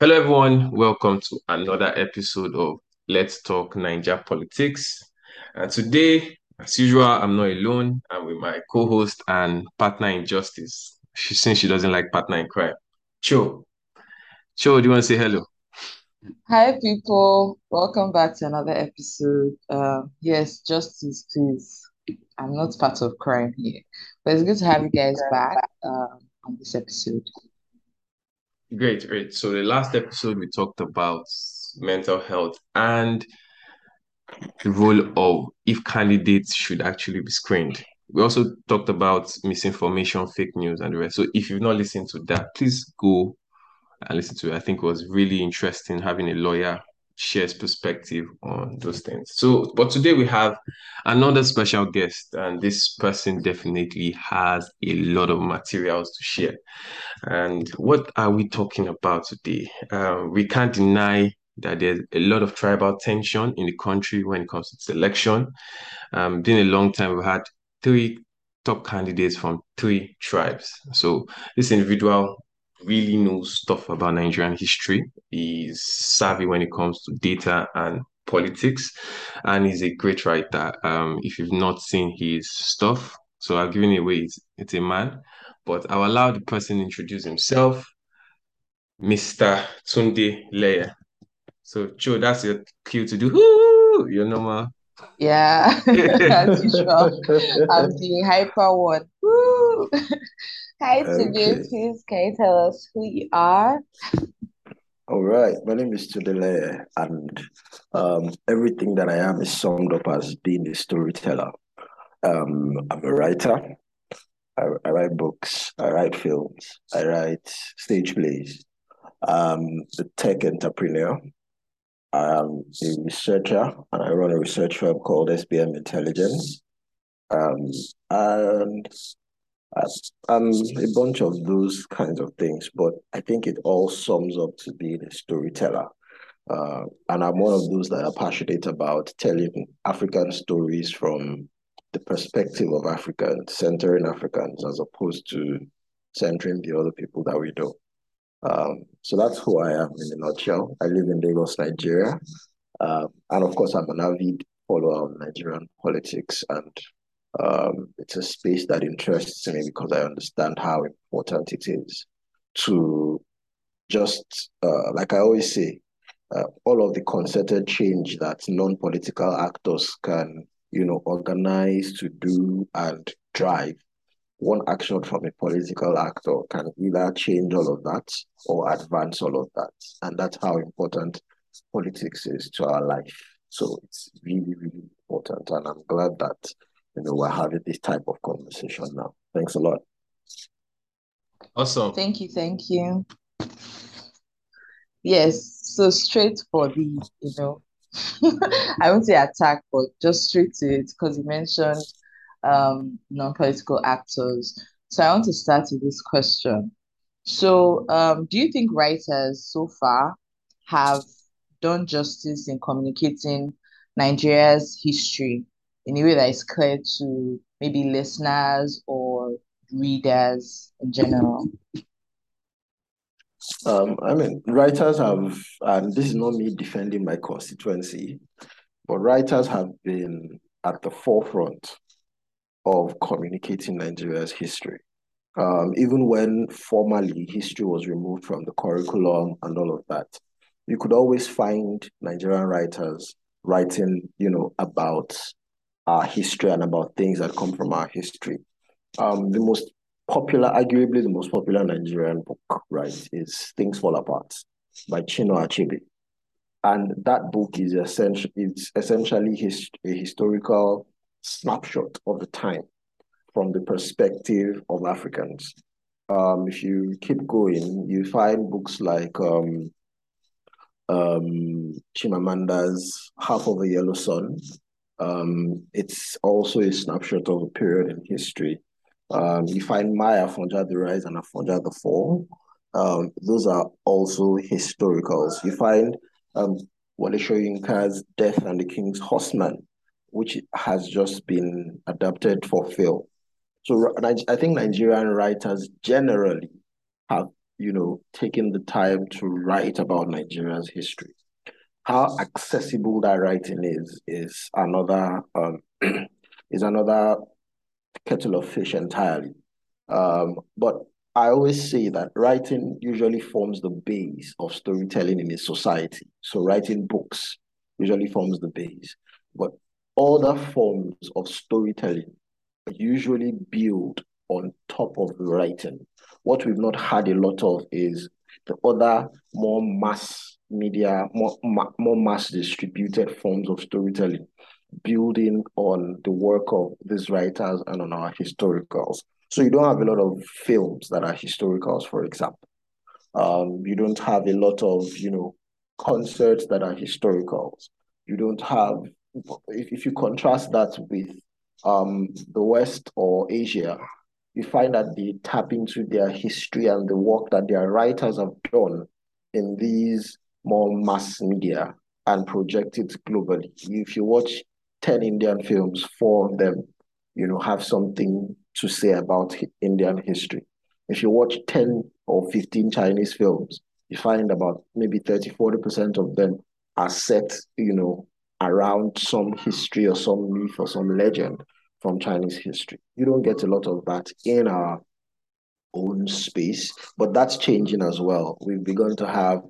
Hello, everyone. Welcome to another episode of Let's Talk Naija Politics. And today, as usual, I'm not alone. I'm with my co-host and partner in justice. She since she doesn't like partner in crime. Cho. Cho, do you want to say hello? Hi, people. Welcome back to another episode. Um, yes, justice, please. I'm not part of crime here, but it's good to have you guys back um, on this episode. Great, great. So the last episode we talked about mental health and the role of if candidates should actually be screened. We also talked about misinformation, fake news, and the rest. So if you've not listened to that, please go and listen to it. I think it was really interesting having a lawyer share his perspective on those things. So, but today we have another special guest, and this person definitely has a lot of materials to share. And what are we talking about today? Um, we can't deny that there's a lot of tribal tension in the country when it comes to this election. Um, been a long time. We've had three top candidates from three tribes. So this individual really knows stuff about Nigerian history. He's savvy when it comes to data and politics, and he's a great writer. Um, if you've not seen his stuff, so I've given it away. It's, it's a man, but I'll allow the person introduce himself, Mr. Tunde Leye. So, Joe, that's your cue to do Woo! your normal. Yeah, as usual, I'm the hyper one. Woo! Hi. Okay. Please, can you tell us who you are? All right. My name is Tunde Leye, and um, everything that I am is summed up as being a storyteller. Um, I'm a writer. I, I write books. I write films. I write stage plays. Um, a tech entrepreneur. I'm a researcher, and I run a research firm called SBM Intelligence. Um, and I'm a bunch of those kinds of things, but I think it all sums up to being a storyteller. Uh, and I'm one of those that are passionate about telling African stories from the perspective of Africans, centering Africans as opposed to centering the other people that we know. Um, so that's who I am in a nutshell. I live in Lagos, Nigeria. Um, and of course, I'm an avid follower of Nigerian politics and um, it's a space that interests me because I understand how important it is to just, uh, like I always say, uh, all of the concerted change that non-political actors can, you know, organize to do and drive. One action from a political actor can either change all of that or advance all of that. And that's how important politics is to our life. So it's really, really important. And I'm glad that you know, we're having this type of conversation now. Thanks a lot. Awesome. Thank you, thank you. Yes, so straight for the, you know, I won't say attack, but just straight to it because you mentioned um, non-political actors. So I want to start with this question. So, um, do you think writers so far have done justice in communicating Nigeria's history in a way that is clear to maybe listeners or readers in general? Um, I mean, writers have, and this is not me defending my constituency, but writers have been at the forefront of communicating Nigeria's history. Um, even when formally history was removed from the curriculum and all of that, you could always find Nigerian writers writing, you know, about our history and about things that come from our history. Um, the most popular, arguably the most popular Nigerian book, right, is Things Fall Apart by Chinua Achebe. And that book is essentially it's essentially his, a historical snapshot of the time from the perspective of Africans. Um, if you keep going, you find books like um, um, Chimamanda's Half of a Yellow Sun. Um, it's also a snapshot of a period in history. Um, you find Maya Afonja the Rise and Afonja the Fall. Um, those are also historicals. You find um, Wole Soyinka's Death and the King's Horseman, which has just been adapted for film. So I think Nigerian writers generally have you know, taking the time to write about Nigeria's history. How accessible that writing is is another um, is another kettle of fish entirely. Um, but I always say that writing usually forms the base of storytelling in a society. So writing books usually forms the base. But other forms of storytelling usually build on top of writing. What we've not had a lot of is the other more mass media, more, more mass distributed forms of storytelling, building on the work of these writers and on our historicals. So you don't have a lot of films that are historicals, for example. Um, you don't have a lot of, you know, concerts that are historicals. You don't have, if, if you contrast that with um, the West or Asia, you find that they tap into their history and the work that their writers have done in these more mass media and project it globally. If you watch 10 Indian films, four of them, you know, have something to say about Indian history. If you watch 10 or 15 Chinese films, you find about maybe 30, 40% of them are set, you know, around some history or some myth or some legend from Chinese history. You don't get a lot of that in our own space, but that's changing as well. We've begun to have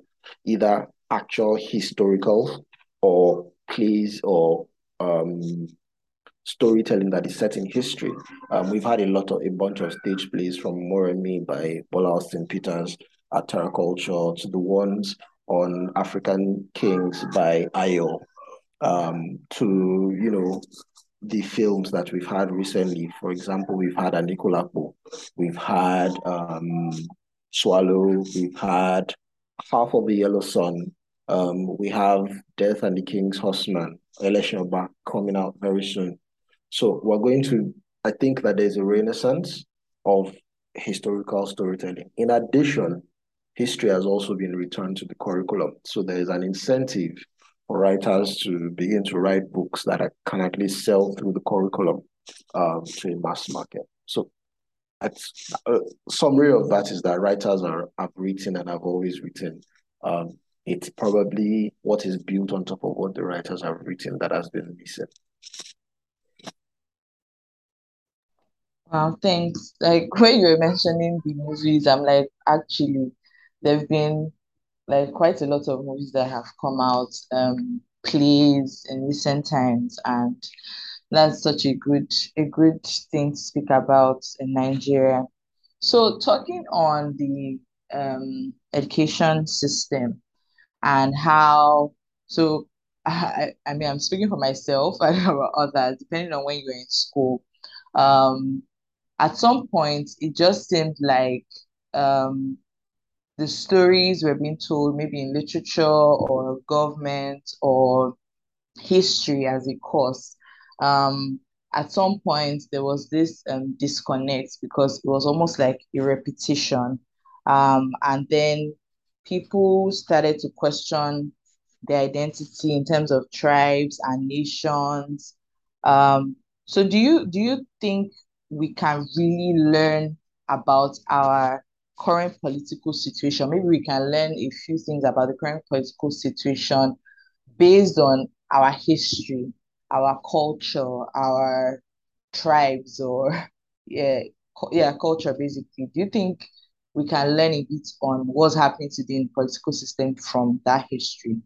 either actual historical or plays or um, storytelling that is set in history. Um, we've had a lot of a bunch of stage plays from Moremi by Bola Austen Peters at Terra Kulture to the ones on African Kings by Ayo, um, to you know the films that we've had recently. For example, we've had Anikulapo, we've had um, Swallow, we've had Half of the Yellow Sun, um, we have Death and the King's Horseman, Election back coming out very soon. So we're going to, I think that there's a renaissance of historical storytelling. In addition, history has also been returned to the curriculum. So there is an incentive for writers to begin to write books that are, can at least sell through the curriculum um, to a mass market. So a uh, summary of that is that writers are have written and have always written. Um, it's probably what is built on top of what the writers have written that has been missing. Wow, thanks. Like when you were mentioning the movies, I'm like, actually, there've been like quite a lot of movies that have come out, um, plays in recent times, and that's such a good a good thing to speak about in Nigeria. So talking on the um, education system and how so I, I mean I'm speaking for myself and about others, depending on when you're in school. Um, at some point it just seemed like um, the stories were being told maybe in literature or government or history as a course um, at some point there was this um, disconnect because it was almost like a repetition. Um, and then people started to question their identity in terms of tribes and nations. Um, so do you do you think we can really learn about our current political situation? Maybe we can learn a few things about the current political situation based on our history our culture, our tribes, or yeah, yeah, culture basically. Do you think we can learn a bit on what's happening today in the political system from that history?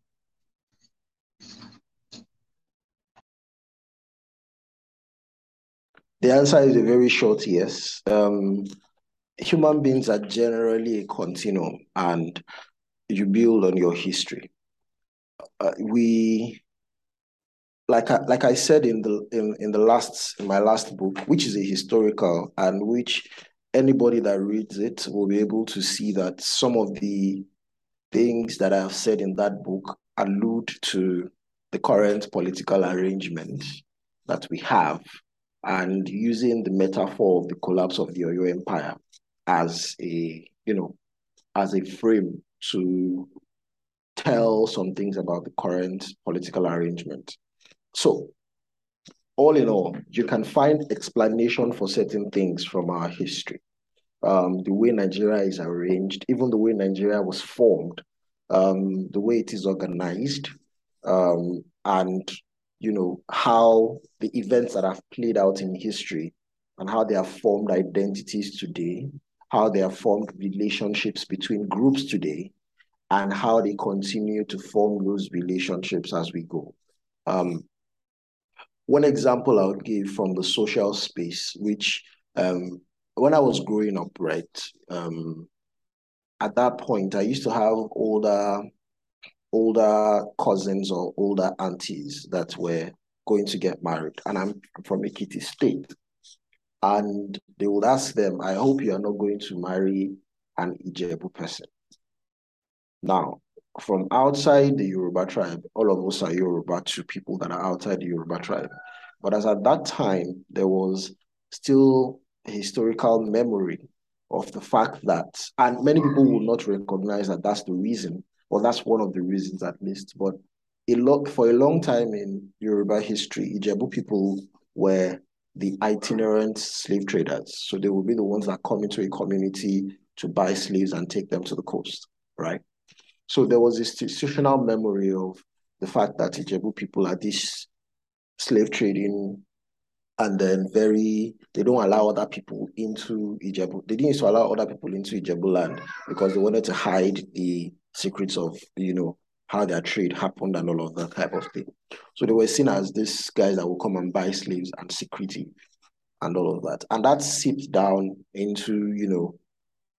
The answer is a very short yes. Um, human beings are generally a continuum, and you build on your history. Uh, we like I, like I said in the in, in the last in my last book, which is a historical and which anybody that reads it will be able to see that some of the things that I have said in that book allude to the current political arrangement that we have and using the metaphor of the collapse of the Oyo Empire as a you know as a frame to tell some things about the current political arrangement. So, all in all, you can find explanation for certain things from our history. um, the way Nigeria is arranged, even the way Nigeria was formed, um, the way it is organized, um, and you know how the events that have played out in history and how they have formed identities today, how they have formed relationships between groups today, and how they continue to form those relationships as we go. Um, one example I would give from the social space, which um, when I was growing up, right, um, at that point, I used to have older older cousins or older aunties that were going to get married, and I'm from Ekiti State. And they would ask them, I hope you are not going to marry an Ijebu person. Now, from outside the Yoruba tribe, all of us are Yoruba to people that are outside the Yoruba tribe. But as at that time, there was still a historical memory of the fact that, and many people will not recognize that that's the reason, or that's one of the reasons at least. But a lot for a long time in Yoruba history, Ijebu people were the itinerant slave traders. So they will be the ones that come into a community to buy slaves and take them to the coast, right? So there was institutional memory of the fact that Ijebu people are this slave trading and then very they don't allow other people into Ijebu. They didn't allow other people into Ijebu land because they wanted to hide the secrets of you know how their trade happened and all of that type of thing. So they were seen as these guys that will come and buy slaves and security and all of that. And that seeped down into, you know,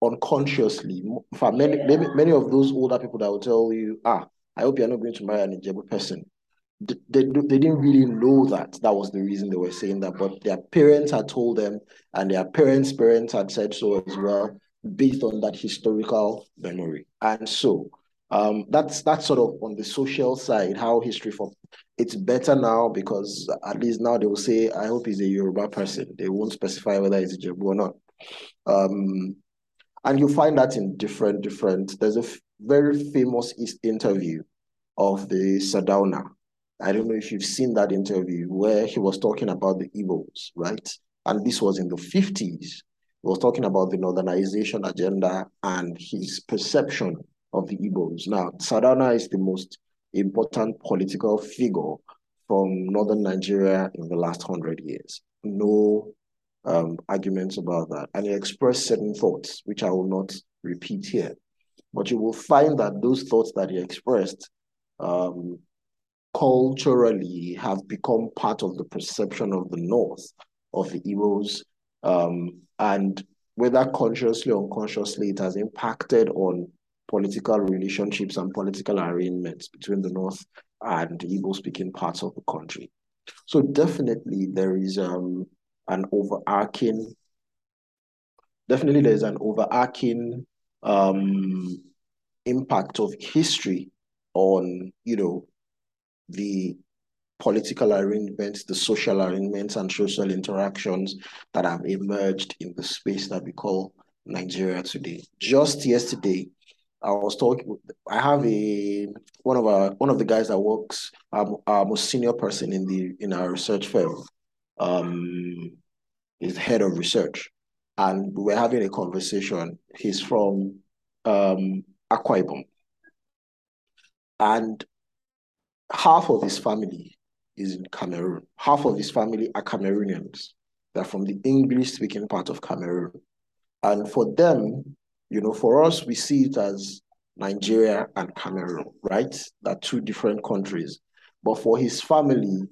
unconsciously. For many, many, many of those older people that will tell you, ah, I hope you're not going to marry an Ijebu person. They, they, they didn't really know that that was the reason they were saying that, but their parents had told them, and their parents' parents had said so as well, based on that historical memory. And so um, that's that's sort of on the social side how history for it's better now because at least now they will say I hope he's a Yoruba person. They won't specify whether he's a Jebu or not. Um, and you find that in different different. There's a very famous interview of the Sardauna. I don't know if you've seen that interview where he was talking about the evils, right? And this was in the 50s. He was talking about the northernization agenda and his perception of the Igbos. Now, Sardauna is the most important political figure from northern Nigeria in the last hundred years. No um, arguments about that. And he expressed certain thoughts, which I will not repeat here. But you will find that those thoughts that he expressed um, culturally have become part of the perception of the North, of the Igbos. Um, and whether consciously or unconsciously, it has impacted on political relationships and political arrangements between the North and Igbo speaking parts of the country. So definitely there is um, an overarching, definitely there's an overarching um, impact of history on, you know, the political arrangements, the social arrangements and social interactions that have emerged in the space that we call Nigeria today. Just yesterday, I was talking. I have a one of our one of the guys that works. Um, our most senior person in the in our research firm. Um, is head of research, and we're having a conversation. He's from um Akwa Ibom, and half of his family is in Cameroon. Half of his family are Cameroonians. They're from the English speaking part of Cameroon. And for them, you know, for us, we see it as Nigeria and Cameroon, right? They're two different countries. But for his family,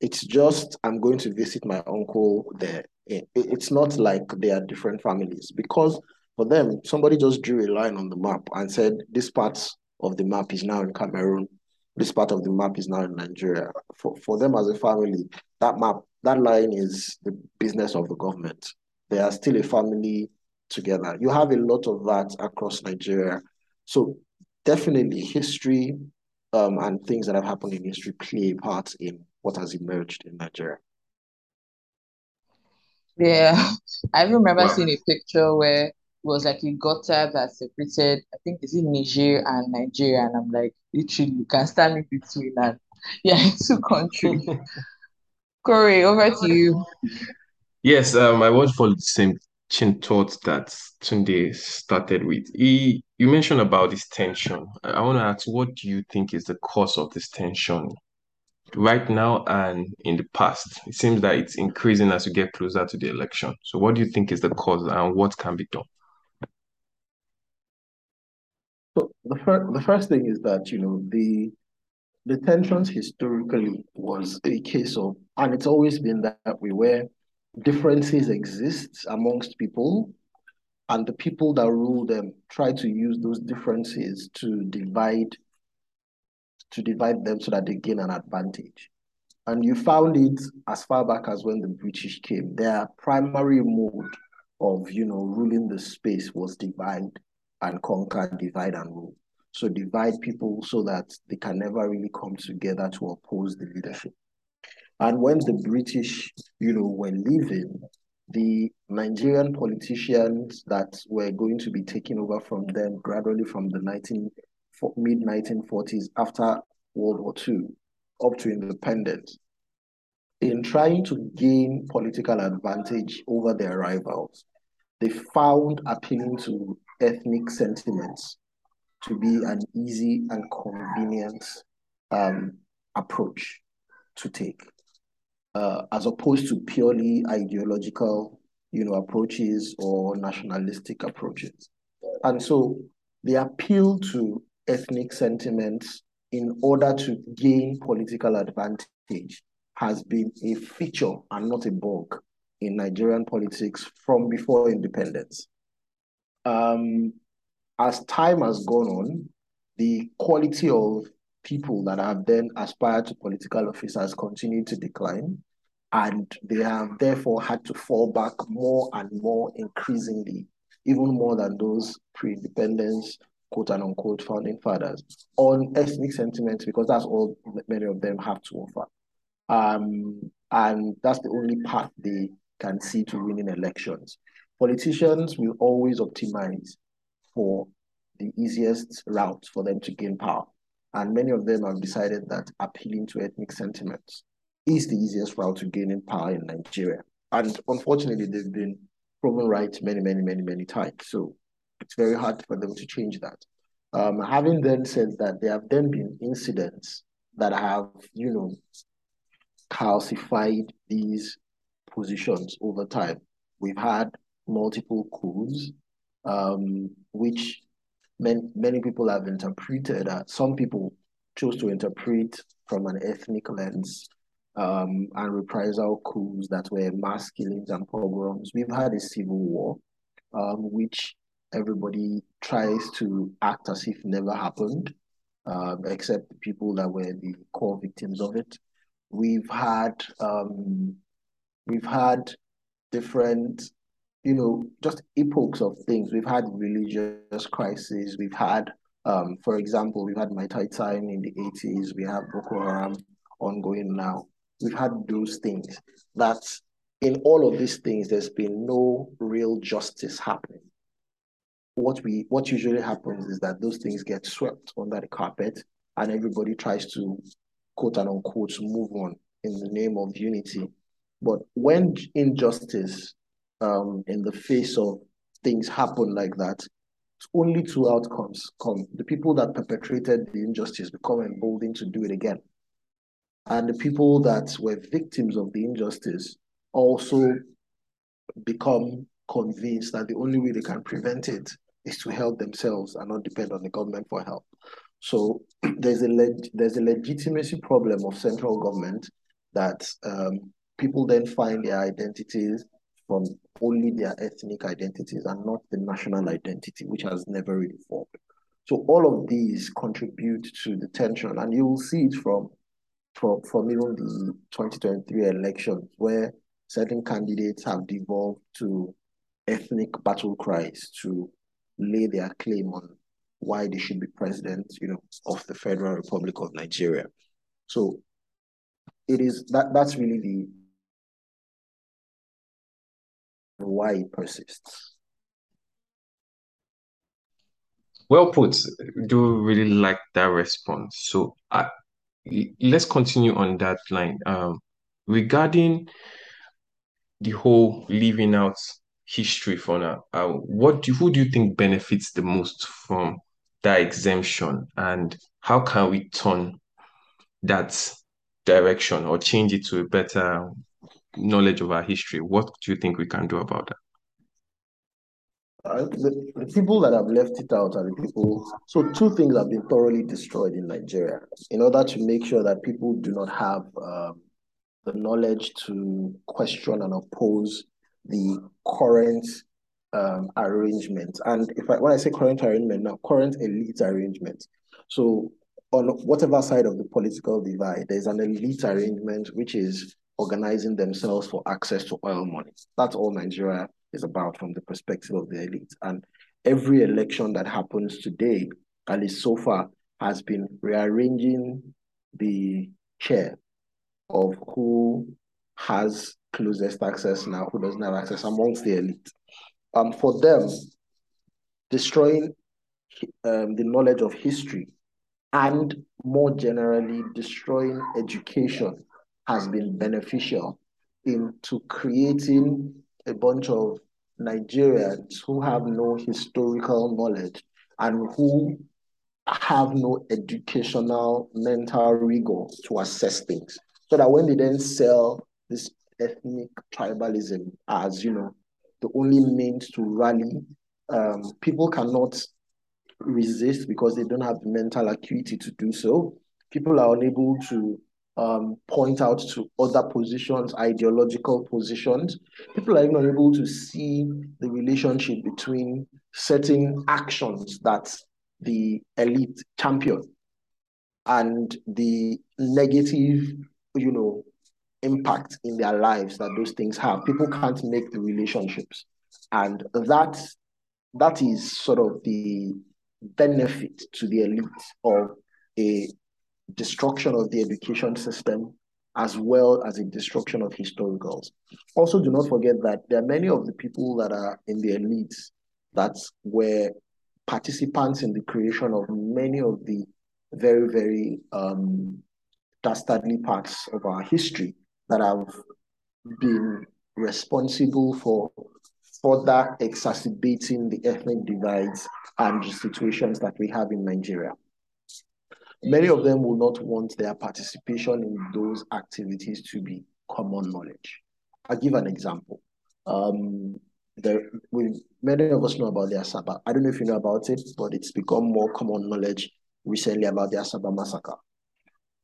it's just, I'm going to visit my uncle there. It's not like they are different families because for them, somebody just drew a line on the map and said, this part of the map is now in Cameroon. This part of the map is now in Nigeria. For, for them as a family, that map, that line is the business of the government. They are still a family together. You have a lot of that across Nigeria. So definitely history um, and things that have happened in history play a part in what has emerged in Nigeria. Yeah, I remember wow. seeing a picture where it was like a gutter that separated, I think, is it Niger and Nigeria? And I'm like, literally, you can stand in between and yeah, two countries. Corey, over to you. Yes, um, I was for the same Chin thought that Tunde started with. He, you mentioned about this tension. I, I want to ask, what do you think is the cause of this tension right now and in the past? It seems that it's increasing as we get closer to the election. So, what do you think is the cause and what can be done? So the first the first thing is that you know the the tensions historically was a case of, and it's always been that way where differences exist amongst people, and the people that rule them try to use those differences to divide to divide them so that they gain an advantage. And you found it as far back as when the British came. Their primary mode of, you know, ruling the space was divide and conquer, divide and rule. So divide people so that they can never really come together to oppose the leadership. And when the British, you know, were leaving, the Nigerian politicians that were going to be taking over from them gradually from the 19 mid 1940s after World War II up to independence, in trying to gain political advantage over their rivals, they found appealing to ethnic sentiments to be an easy and convenient um, approach to take, uh, as opposed to purely ideological, you know, approaches or nationalistic approaches. And so the appeal to ethnic sentiments in order to gain political advantage has been a feature and not a bug in Nigerian politics from before independence. Um, as time has gone on, the quality of people that have then aspired to political office has continued to decline, and they have therefore had to fall back more and more increasingly, even more than those pre-independence quote and unquote founding fathers on ethnic sentiments because that's all many of them have to offer. Um, and that's the only path they can see to winning elections. Politicians will always optimize for the easiest route for them to gain power. And many of them have decided that appealing to ethnic sentiments is the easiest route to gaining power in Nigeria. And unfortunately, they've been proven right many, many, many, many times. So it's very hard for them to change that. Um, having then said that, there have then been incidents that have, you know, calcified these positions over time. We've had multiple coups, um, which many, many people have interpreted. Uh, some people chose to interpret from an ethnic lens um, and reprisal coups that were mass killings and pogroms. We've had a civil war, um, which everybody tries to act as if never happened, um, except the people that were the core victims of it. We've had um, we've had different, you know, just epochs of things. We've had religious crises. We've had, um, for example, we've had Tai Time in the 80s. We have Boko Haram ongoing now. We've had those things that in all of these things, there's been no real justice happening what we what usually happens is that those things get swept under the carpet and everybody tries to quote and unquote move on in the name of unity. But when injustice um, in the face of things happen like that, only two outcomes come. The people that perpetrated the injustice become emboldened to do it again. And the people that were victims of the injustice also become convinced that the only way they can prevent it is to help themselves and not depend on the government for help. So there's a leg- there's a legitimacy problem of central government that um, people then find their identities from only their ethnic identities and not the national identity, which has never really formed. So all of these contribute to the tension, and you will see it from from, from even the 2023 elections, where certain candidates have devolved to ethnic battle cries, to lay their claim on why they should be president, you know, of the Federal Republic of Nigeria. So it is that that's really the why it persists. Well put. Do really like that response. So I, let's continue on that line. Um, regarding the whole leaving out history for now. Uh, what do who do you think benefits the most from that exemption, and how can we turn that direction or change it to a better knowledge of our history? What do you think we can do about that? Uh, the, the, people that have left it out are the people. So, two things have been thoroughly destroyed in Nigeria in order to make sure that people do not have um, the knowledge to question and oppose the current um, arrangement. And if I, when I say current arrangement, now current elite arrangement. So, on whatever side of the political divide, there's an elite arrangement which is organizing themselves for access to oil money. That's all Nigeria is about from the perspective of the elite. And every election that happens today, at least so far, has been rearranging the chair of who has closest access now, who doesn't have access amongst the elite. Um, for them, destroying um, the knowledge of history and more generally destroying education has been beneficial into creating a bunch of Nigerians who have no historical knowledge and who have no educational mental rigor to assess things. So that when they then sell this ethnic tribalism as, you know, the only means to rally, um, people cannot resist because they don't have the mental acuity to do so. People are unable to um, point out to other positions, ideological positions. People are unable to see the relationship between certain actions that the elite champion and the negative, you know, impact in their lives that those things have. People can't make the relationships. And that that is sort of the benefit to the elite of a destruction of the education system as well as a destruction of historicals. Also, do not forget that there are many of the people that are in the elites that were participants in the creation of many of the very, very um, dastardly parts of our history that have been responsible for further exacerbating the ethnic divides and the situations that we have in Nigeria. Many of them will not want their participation in those activities to be common knowledge. I'll give an example. Um, there, we, many of us know about the Asaba. I don't know if you know about it, but it's become more common knowledge recently about the Asaba massacre.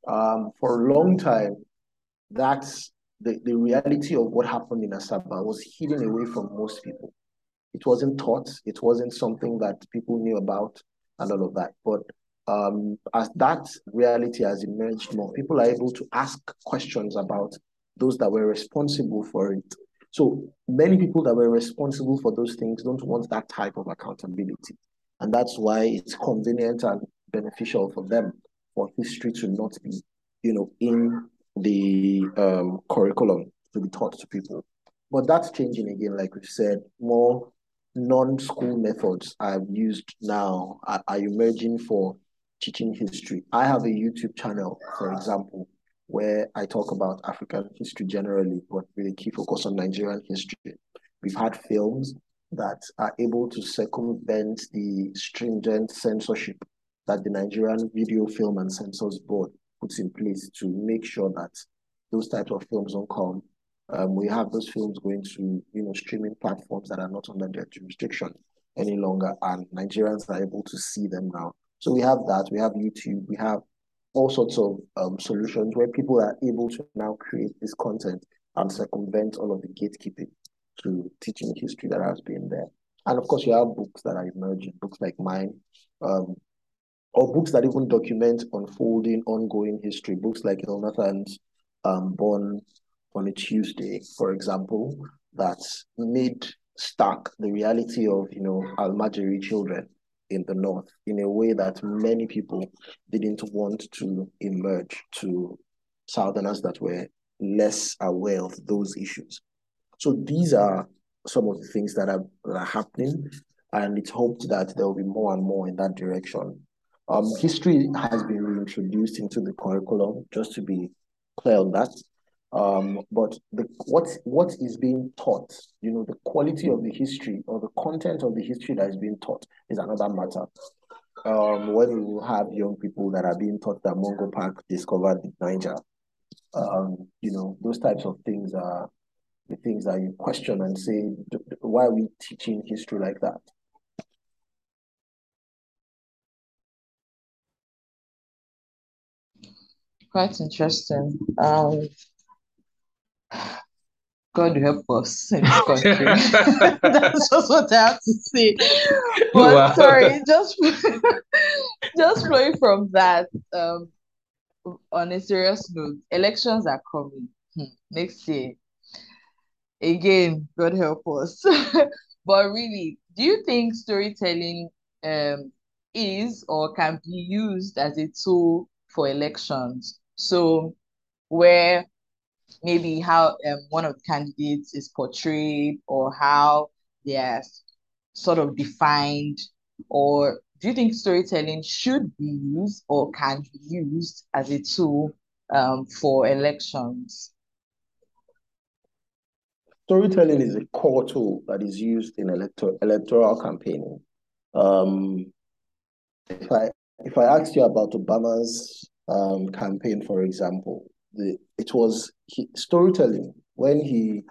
Um, for a long time, that's the, the reality of what happened in Asaba was hidden away from most people. It wasn't taught, it wasn't something that people knew about and all of that. But um, as that reality has emerged more, people are able to ask questions about those that were responsible for it. So many people that were responsible for those things don't want that type of accountability. And that's why it's convenient and beneficial for them for history to not be, you know, in the um, curriculum to be taught to people. But that's changing again, like we've said, more non-school methods are used now, are, are emerging for teaching history. I have a YouTube channel, for example, where I talk about African history generally, but with a key focus on Nigerian history. We've had films that are able to circumvent the stringent censorship that the Nigerian Video Film and Censors Board puts in place to make sure that those types of films don't come. Um, we have those films going to you know streaming platforms that are not under their jurisdiction any longer, and Nigerians are able to see them now. So we have that, we have YouTube, we have all sorts of um, solutions where people are able to now create this content and circumvent all of the gatekeeping to teaching history that has been there. And of course, you have books that are emerging, books like mine, um, or books that even document unfolding, ongoing history, books like Elnathan's um, Born on a Tuesday, for example, that made stark the reality of, you know, Almajiri children in the north in a way that many people didn't want to emerge to southerners that were less aware of those issues. So these are some of the things that are, that are happening, and it's hoped that there will be more and more in that direction. Um, history has been reintroduced into the curriculum, just to be clear on that. Um, but the what what is being taught, you know, the quality of the history or the content of the history that is being taught is another matter. Um, when we have young people that are being taught that Mungo Park discovered Niger, um, you know, those types of things are the things that you question and say, why are we teaching history like that? Quite interesting. Um, God help us in this country. That's just what I have to say. But wow. sorry, just just flowing from that. Um, on a serious note, elections are coming hmm, next year. Again, God help us. but really, do you think storytelling um is or can be used as a tool for elections? So, where maybe how um, one of the candidates is portrayed or how they are sort of defined or do you think storytelling should be used or can be used as a tool um, for elections? Storytelling is a core tool that is used in electoral electoral campaigning. Um, if i if i asked you about obama's um, campaign for example the it was he, storytelling. When he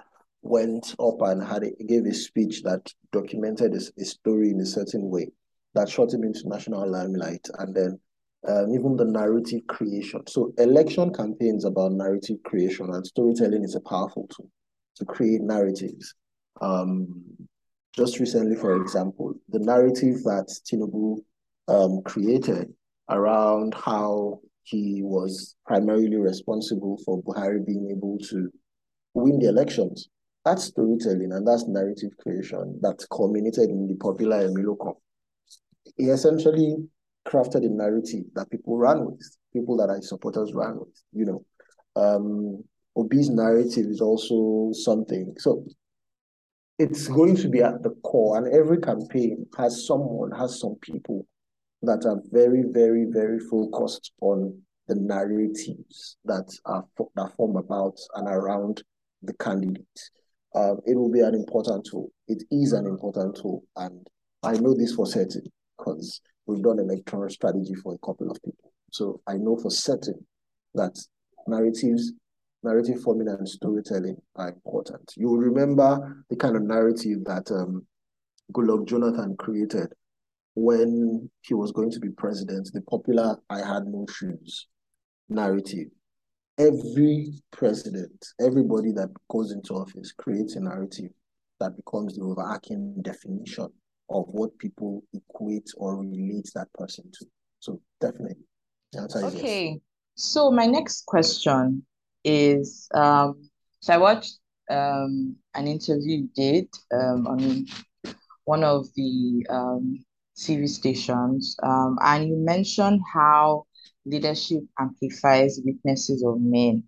went up and had a, gave a speech that documented a, story in a certain way that shot him into national limelight and then um, even the narrative creation. So election campaigns about narrative creation and storytelling is a powerful tool to create narratives. Um, just recently for example the narrative that tinubu um, created around how he was primarily responsible for Buhari being able to win the elections. That's storytelling and that's narrative creation that culminated in the popular Emilokan He essentially crafted a narrative that people ran with, people that his supporters ran with. You know, um, Obi's narrative is also something. So it's going to be at the core, and every campaign has someone, has some people that are very, very, very focused on the narratives that are that form about and around the candidate. Um, it will be an important tool. It is an important tool, and I know this for certain because we've done electoral strategy for a couple of people. So I know for certain that narratives, narrative forming and storytelling are important. You will remember the kind of narrative that um, Jonathan created when he was going to be president, the popular I had no shoes narrative. Every president, everybody that goes into office creates a narrative that becomes the overarching definition of what people equate or relate that person to. So definitely. okay. Yes. So my next question is um so I watched um an interview you did um on one of the um TV stations, um, and you mentioned how leadership amplifies weaknesses of men.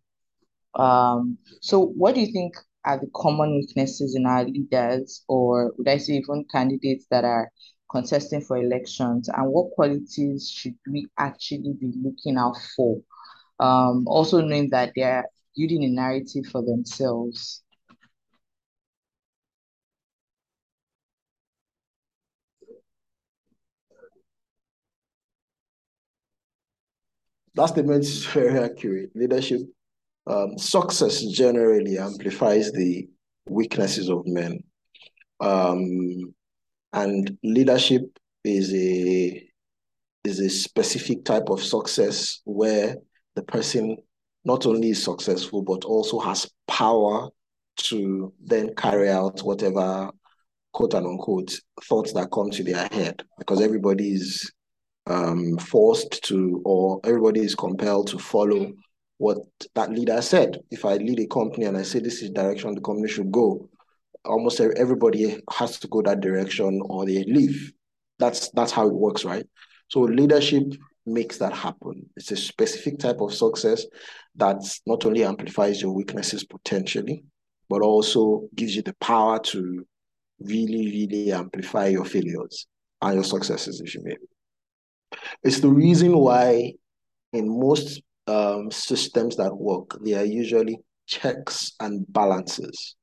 Um, so, what do you think are the common weaknesses in our leaders, or would I say even candidates that are contesting for elections, and what qualities should we actually be looking out for? Um, also knowing that they're building a narrative for themselves. That statement is very accurate. Leadership um, success generally amplifies the weaknesses of men. Um, and leadership is a is a specific type of success where the person not only is successful but also has power to then carry out whatever quote and unquote thoughts that come to their head because everybody is um, forced to, or everybody is compelled to follow what that leader said. If I lead a company and I say this is direction the company should go, almost everybody has to go that direction or they leave. That's that's how it works, right? So leadership makes that happen. It's a specific type of success that not only amplifies your weaknesses potentially, but also gives you the power to really, really amplify your failures and your successes, if you may. It's the reason why in most um, systems that work, there are usually checks and balances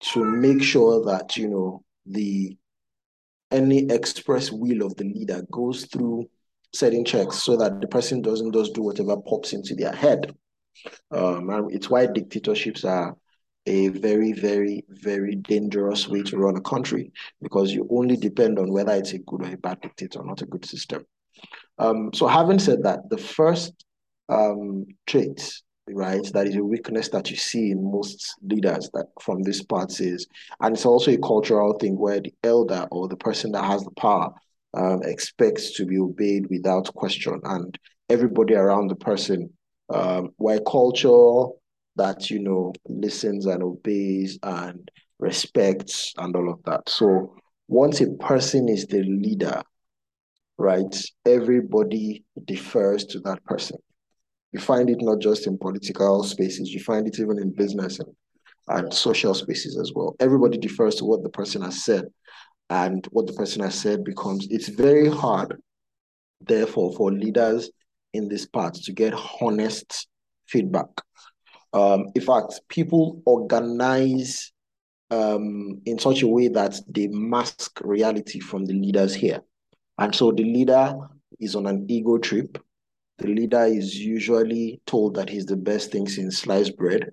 to make sure that you know the any express will of the leader goes through setting checks so that the person doesn't just do whatever pops into their head. Um, it's why dictatorships are a very, very, very dangerous way to run a country because you only depend on whether it's a good or a bad dictator, not a good system. Um, so having said that, the first um, trait, right, that is a weakness that you see in most leaders that from these parts is, and it's also a cultural thing where the elder or the person that has the power um, expects to be obeyed without question, and everybody around the person, um, where culture that you know listens and obeys and respects and all of that. So once a person is the leader, right, everybody defers to that person. You find it not just in political spaces, you find it even in business and, and social spaces as well. Everybody defers to what the person has said. And what the person has said becomes, it's very hard, therefore, for leaders in this part to get honest feedback um, in fact, people organize um, in such a way that they mask reality from the leaders here. And so the leader is on an ego trip. The leader is usually told that he's the best thing since sliced bread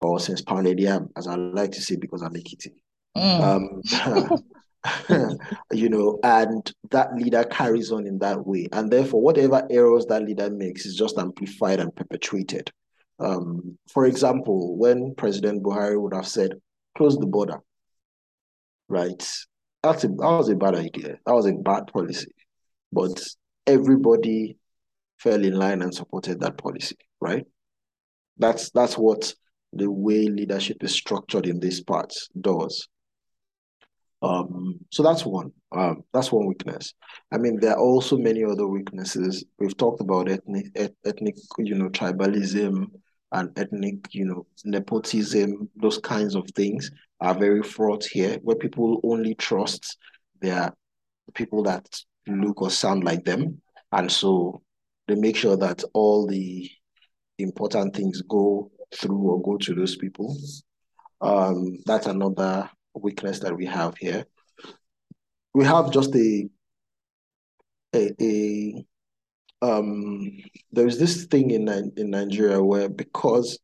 or since pounded yam, as I like to say, because I'm Ekiti. Mm. Um, you know, and that leader carries on in that way. And therefore, whatever errors that leader makes is just amplified and perpetuated. Um, for example, when President Buhari would have said, close the border, right? That's a, that was a bad idea. That was a bad policy. But everybody fell in line and supported that policy, right? That's that's what the way leadership is structured in these parts does. Um, so that's one. Um, that's one weakness. I mean, there are also many other weaknesses. We've talked about ethnic, ethnic, you know, tribalism, and ethnic, you know, nepotism, those kinds of things are very fraught here, where people only trust their people that look or sound like them. And so they make sure that all the important things go through or go to those people. Um, that's another weakness that we have here. We have just a a, a um, there's this thing in in Nigeria where because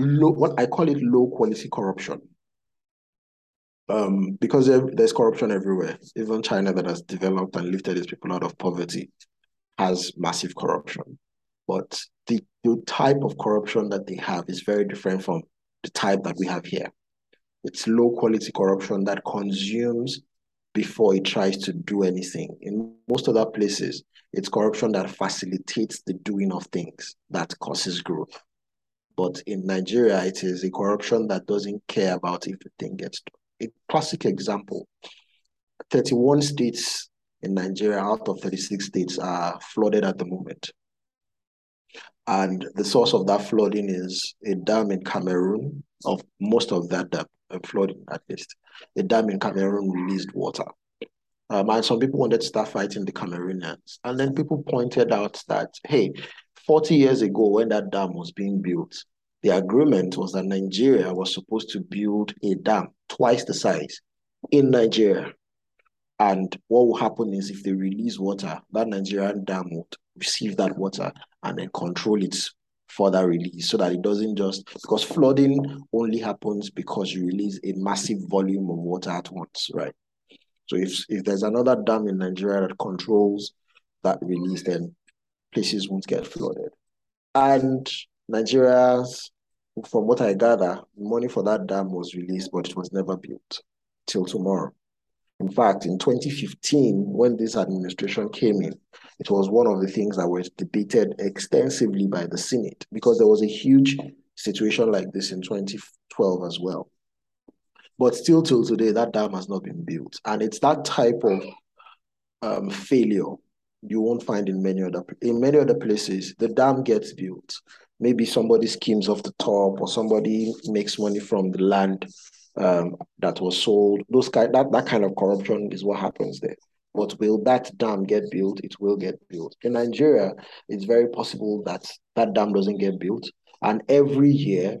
low, what I call it low quality corruption. Um, because there's corruption everywhere. Even China, that has developed and lifted its people out of poverty, has massive corruption. But the, the type of corruption that they have is very different from the type that we have here. It's low quality corruption that consumes before it tries to do anything. In most other places, it's corruption that facilitates the doing of things that causes growth. But in Nigeria, it is a corruption that doesn't care about if the thing gets done. A classic example 31 states in Nigeria out of 36 states are flooded at the moment. And the source of that flooding is a dam in Cameroon, of most of that dam, flooding at least. A dam in Cameroon released water. Um, and some people wanted to start fighting the Cameroonians. And then people pointed out that, hey, 40 years ago, when that dam was being built, the agreement was that Nigeria was supposed to build a dam twice the size in Nigeria. And what will happen is if they release water, that Nigerian dam would receive that water and then control its further release so that it doesn't just because flooding only happens because you release a massive volume of water at once, right? So if if there's another dam in Nigeria that controls that release, then places won't get flooded. And Nigeria's, from what I gather, money for that dam was released, but it was never built till tomorrow. In fact, in 2015, when this administration came in, it was one of the things that was debated extensively by the Senate because there was a huge situation like this in 2012 as well. But still, till today, that dam has not been built. And it's that type of um, failure you won't find in many other in many other places. The dam gets built. Maybe somebody schemes off the top, or somebody makes money from the land um, that was sold. Those kind that, that kind of corruption is what happens there. But will that dam get built? It will get built. In Nigeria, it's very possible that that dam doesn't get built, And every year,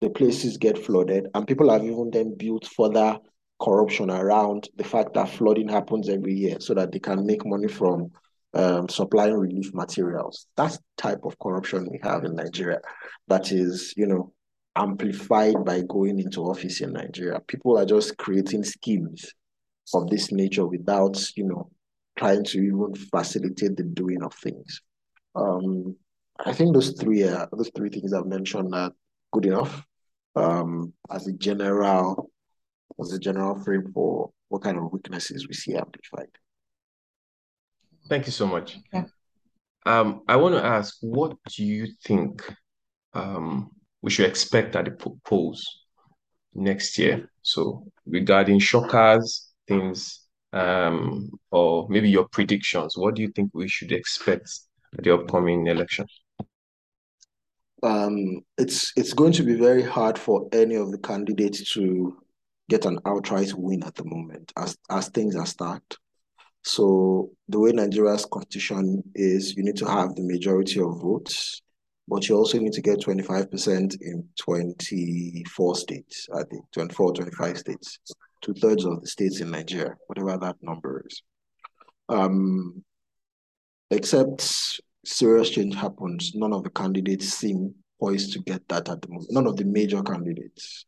the places get flooded, and people have even then built further corruption around the fact that flooding happens every year so that they can make money from um, supplying relief materials. That's type of corruption we have in Nigeria that is, you know, amplified by going into office in Nigeria. People are just creating schemes of this nature without, you know, trying to even facilitate the doing of things. Um, I think those three uh, those three things I've mentioned are good enough um, as a general as a general frame for what kind of weaknesses we see amplified. Thank you so much. Yeah. Um, I want to ask, what do you think um, we should expect at the polls next year? So regarding shockers, things, um, or maybe your predictions, what do you think we should expect at the upcoming election? Um, it's it's going to be very hard for any of the candidates to get an outright win at the moment as as things are stacked. So the way Nigeria's constitution is, you need to have the majority of votes, but you also need to get 25% in 24 states, I think 24, 25 states, two thirds of the states in Nigeria, whatever that number is. Um, except serious change happens, none of the candidates seem poised to get that at the moment. None of the major candidates.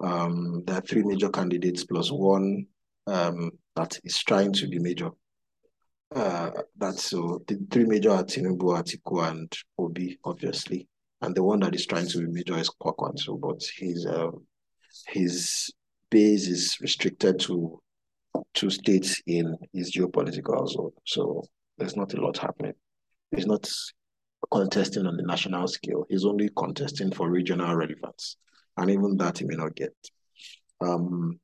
Um, there are three major candidates plus one um, that is trying to be major. Uh, that's so the three major are Tinubu, Atiku, and Obi, obviously. And the one that is trying to be major is Kwankwaso, but his um, his base is restricted to two states in his geopolitical zone. So there's not a lot happening. He's not contesting on the national scale. He's only contesting for regional relevance. And even that he may not get. Um,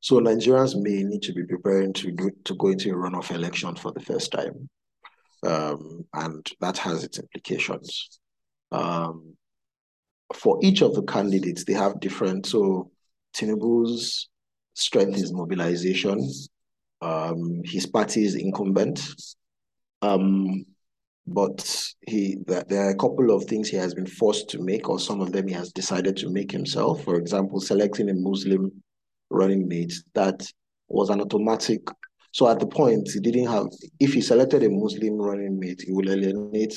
so Nigerians may need to be preparing to do, to go into a runoff election for the first time, um, and that has its implications. Um, for each of the candidates, they have different. So Tinubu's strength is mobilization. Um, his party is incumbent. Um, but he there are a couple of things he has been forced to make, or some of them he has decided to make himself. For example, selecting a Muslim running mate that was an automatic. So at the point, he didn't have. If he selected a Muslim running mate, he will alienate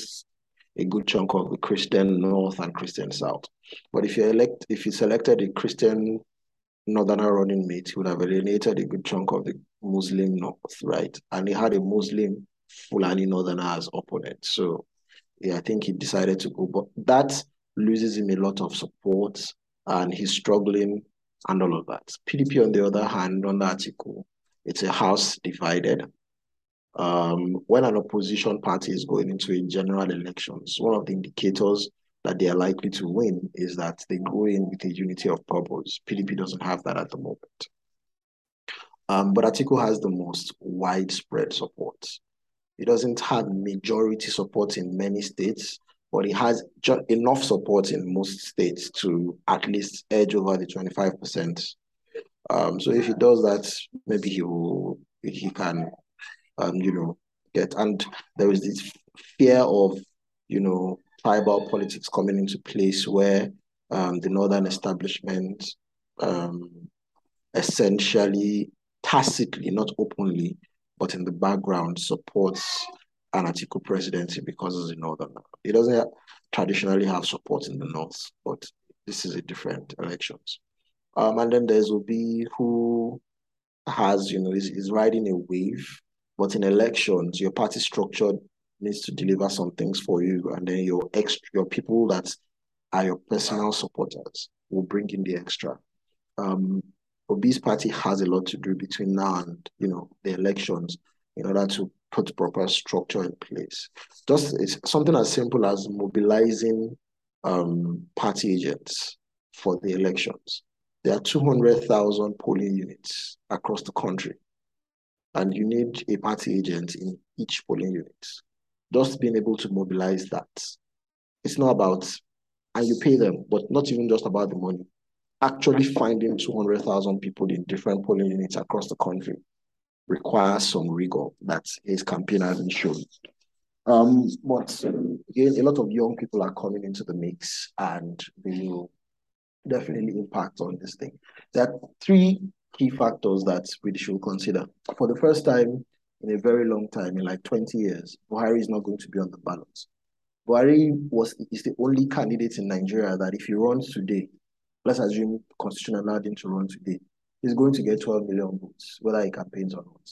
a good chunk of the Christian North and Christian South. But if you elect, if he selected a Christian Northerner running mate, he would have alienated a good chunk of the Muslim North, right? And he had a Muslim Fulani Northerner as opponent. So yeah, I think he decided to go, but that loses him a lot of support and he's struggling and all of that. PDP, on the other hand, on the article, it's a house divided. Um, when an opposition party is going into a general elections, one of the indicators that they are likely to win is that they go in with a unity of purpose. PDP doesn't have that at the moment. Um, but Atiku has the most widespread support. It doesn't have majority support in many states, but he has just enough support in most states to at least edge over the 25%. Um, so if he does that, maybe he will he can um, you know, get and there is this fear of, you know, tribal politics coming into place where um, the northern establishment um, essentially tacitly, not openly, but in the background supports an Atiku presidency because it's the northern. It doesn't traditionally have support in the north, but this is a different elections. Um, and then there's Obi who has, you know, is, is riding a wave, but in elections, your party structure needs to deliver some things for you, and then your extra, your people that are your personal supporters will bring in the extra. Um, Obi's party has a lot to do between now and you know the elections in order to put proper structure in place. Just it's something as simple as mobilizing um, party agents for the elections. There are 200,000 polling units across the country, and you need a party agent in each polling unit. Just being able to mobilize that. It's not about, and you pay them, but not even just about the money. Actually finding 200,000 people in different polling units across the country requires some rigor that his campaign hasn't shown. Um, but again, a lot of young people are coming into the mix and they will definitely impact on this thing. There are three key factors that we should consider. For the first time in a very long time, in like 20 years, Buhari is not going to be on the ballot. Buhari was is the only candidate in Nigeria that if he runs today, let's assume constitutional allowed him to run today, he's going to get 12 million votes, whether he campaigns or not.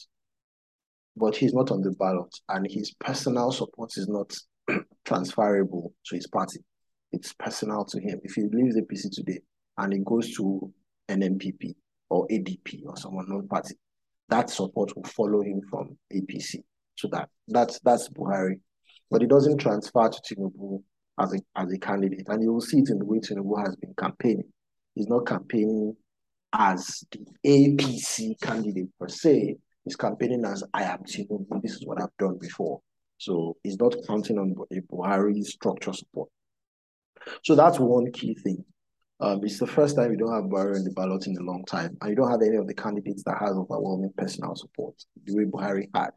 But he's not on the ballot, and his personal support is not transferable to his party. It's personal to him. If he leaves APC today and he goes to an NNPP or ADP or some unknown party, that support will follow him from APC. So that that's that's Buhari. But it doesn't transfer to Tinubu as a as a candidate. And you will see it in the way Tinubu has been campaigning. He's not campaigning as the APC candidate per se. He's campaigning as I am Tinubu. This is what I've done before. So he's not counting on a Buhari structure support. So that's one key thing. Um, it's the first time you don't have Buhari in the ballot in a long time, and you don't have any of the candidates that has overwhelming personal support, the way Buhari had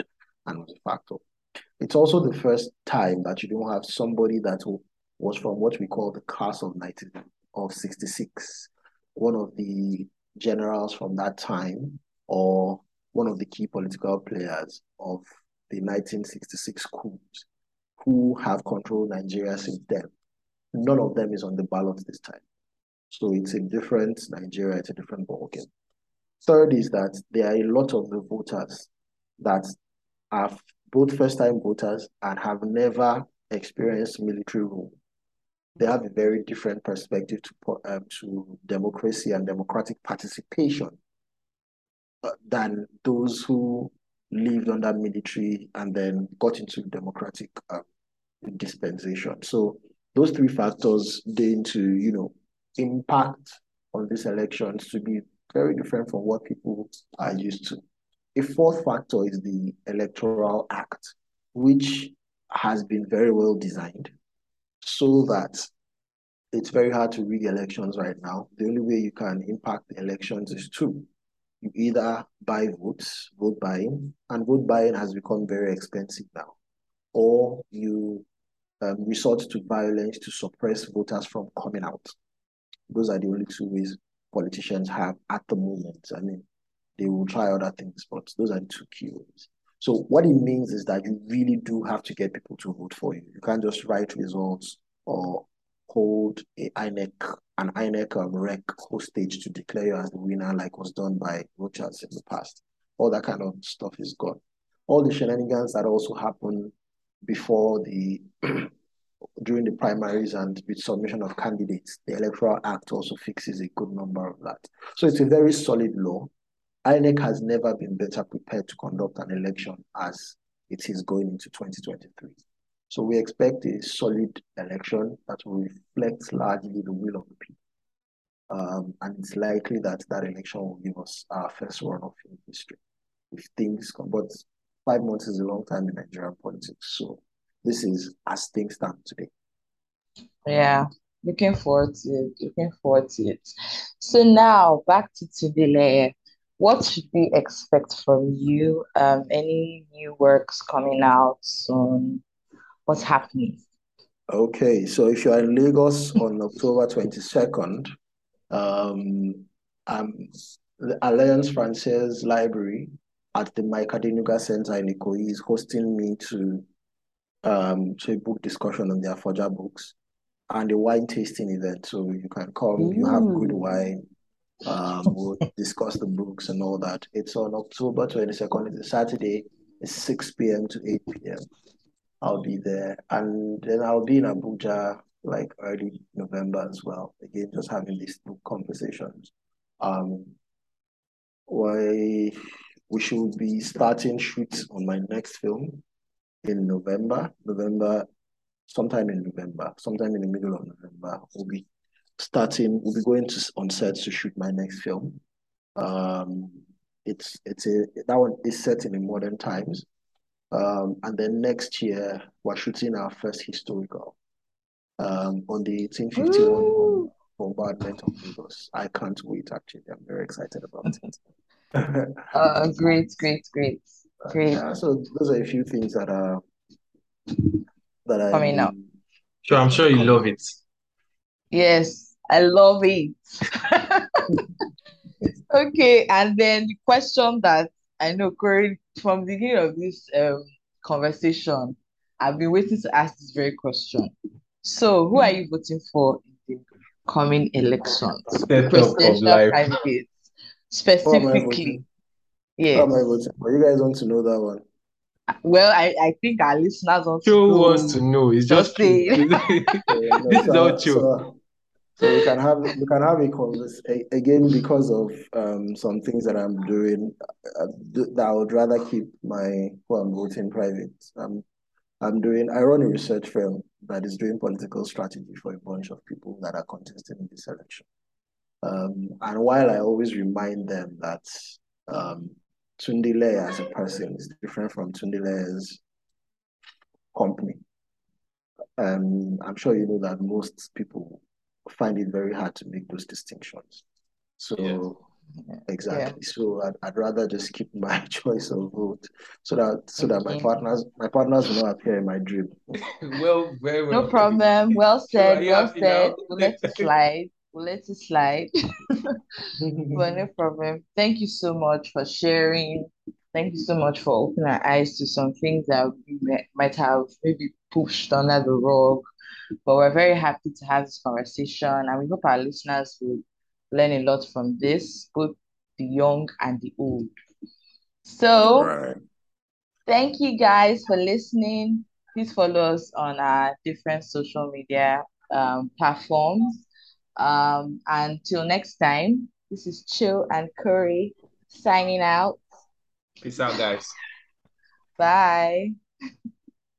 and was a factor. It's also the first time that you don't have somebody that was from what we call the class of 19 of 66, one of the generals from that time, or one of the key political players of the 1966 coup, who have controlled Nigeria since then. None of them is on the ballot this time. So it's a different Nigeria, it's a different ballgame. Third is that there are a lot of the voters that are both first-time voters and have never experienced military rule. They have a very different perspective to, um, to democracy and democratic participation uh, than those who lived under military and then got into democratic uh, dispensation. So those three factors deign to, you know, impact on these elections to be very different from what people are used to. A fourth factor is the Electoral Act, which has been very well designed so that it's very hard to rig elections right now. The only way you can impact the elections is two. You either buy votes, vote buying, and vote buying has become very expensive now, or you um, resort to violence to suppress voters from coming out. Those are the only two ways politicians have at the moment. I mean, they will try other things, but those are the two key ways. So what it means is that you really do have to get people to vote for you. You can't just write results or hold a INEC, an INEC um, rec hostage to declare you as the winner, like was done by Rochas in the past. All that kind of stuff is gone. All the shenanigans that also happen before the during the primaries and with submission of candidates, the Electoral Act also fixes a good number of that. So it's a very solid law. INEC has never been better prepared to conduct an election as it is going into 2023. So we expect a solid election that will reflect largely the will of the people. Um, and it's likely that that election will give us our first run-off in history. If things come, but five months is a long time in Nigerian politics. So this is as things stand today. Yeah, looking forward to it. Looking forward to it. So now back to Tunde Leye. What should we expect from you? Um, any new works coming out soon? What's happening? Okay, so if you are in Lagos on October 22nd, um, um, the Alliance Francaise Library at the Mike Adenuga Center in Ikoyi is hosting me to um, to a book discussion on their Afonja books and a wine tasting event. So you can come, Ooh. you have good wine. Um, we'll discuss the books and all that. It's on October 22nd, it's a Saturday, it's 6 p.m. to 8 p.m. I'll be there. And then I'll be in Abuja like early November as well. Again, just having these book conversations. Um, why we should be starting shoots on my next film in November, November, sometime in November, sometime in the middle of November, we'll be starting, we'll be going to on set to shoot my next film. Um, it's it's a that one is set in the modern times. Um, and then next year we're shooting our first historical um, on the 1851 bombardment of Lagos. I can't wait actually. I'm very excited about it. uh, great, great, great. Great. Yeah, so those are a few things that are that I coming up. Sure, I'm sure you love it. Yes, I love it. Okay, and then the question that I know, Corey, from the beginning of this um, conversation, I've been waiting to ask this very question. So, who are you voting for in the coming elections? Step Presidential candidates, Who am I specifically. voting? Who am I voting for? You guys want to know that one? Well, I, I think our listeners also to Joe wants to know. know. It's Just just true. saying. Yeah, no, This is so all true. So we can have we can have a conversation again because of um some things that I'm doing uh, that I would rather keep my who I'm voting private. Um, I'm doing I run a research firm that is doing political strategy for a bunch of people that are contesting in this election. Um, and while I always remind them that um, Tunde Leye as a person is different from Tunde Leye's company, um, I'm sure you know that most people find it very hard to make those distinctions. So Yes. exactly. So I'd, I'd rather just keep my choice of vote so that so that my partners my partners will not appear in my dream. Well, very well No problem. Well said. are Well said. We'll let it slide. We'll let it slide. But no problem. Thank you so much for sharing. Thank you so much for opening our eyes to some things that we might have maybe pushed under the rug. But we're very happy to have this conversation, and we hope our listeners will learn a lot from this, both the young and the old. So, Right. thank you guys for listening. Please follow us on our different social media um, platforms. Um, until next time, this is Chill and Curry signing out. Peace out, guys. Bye.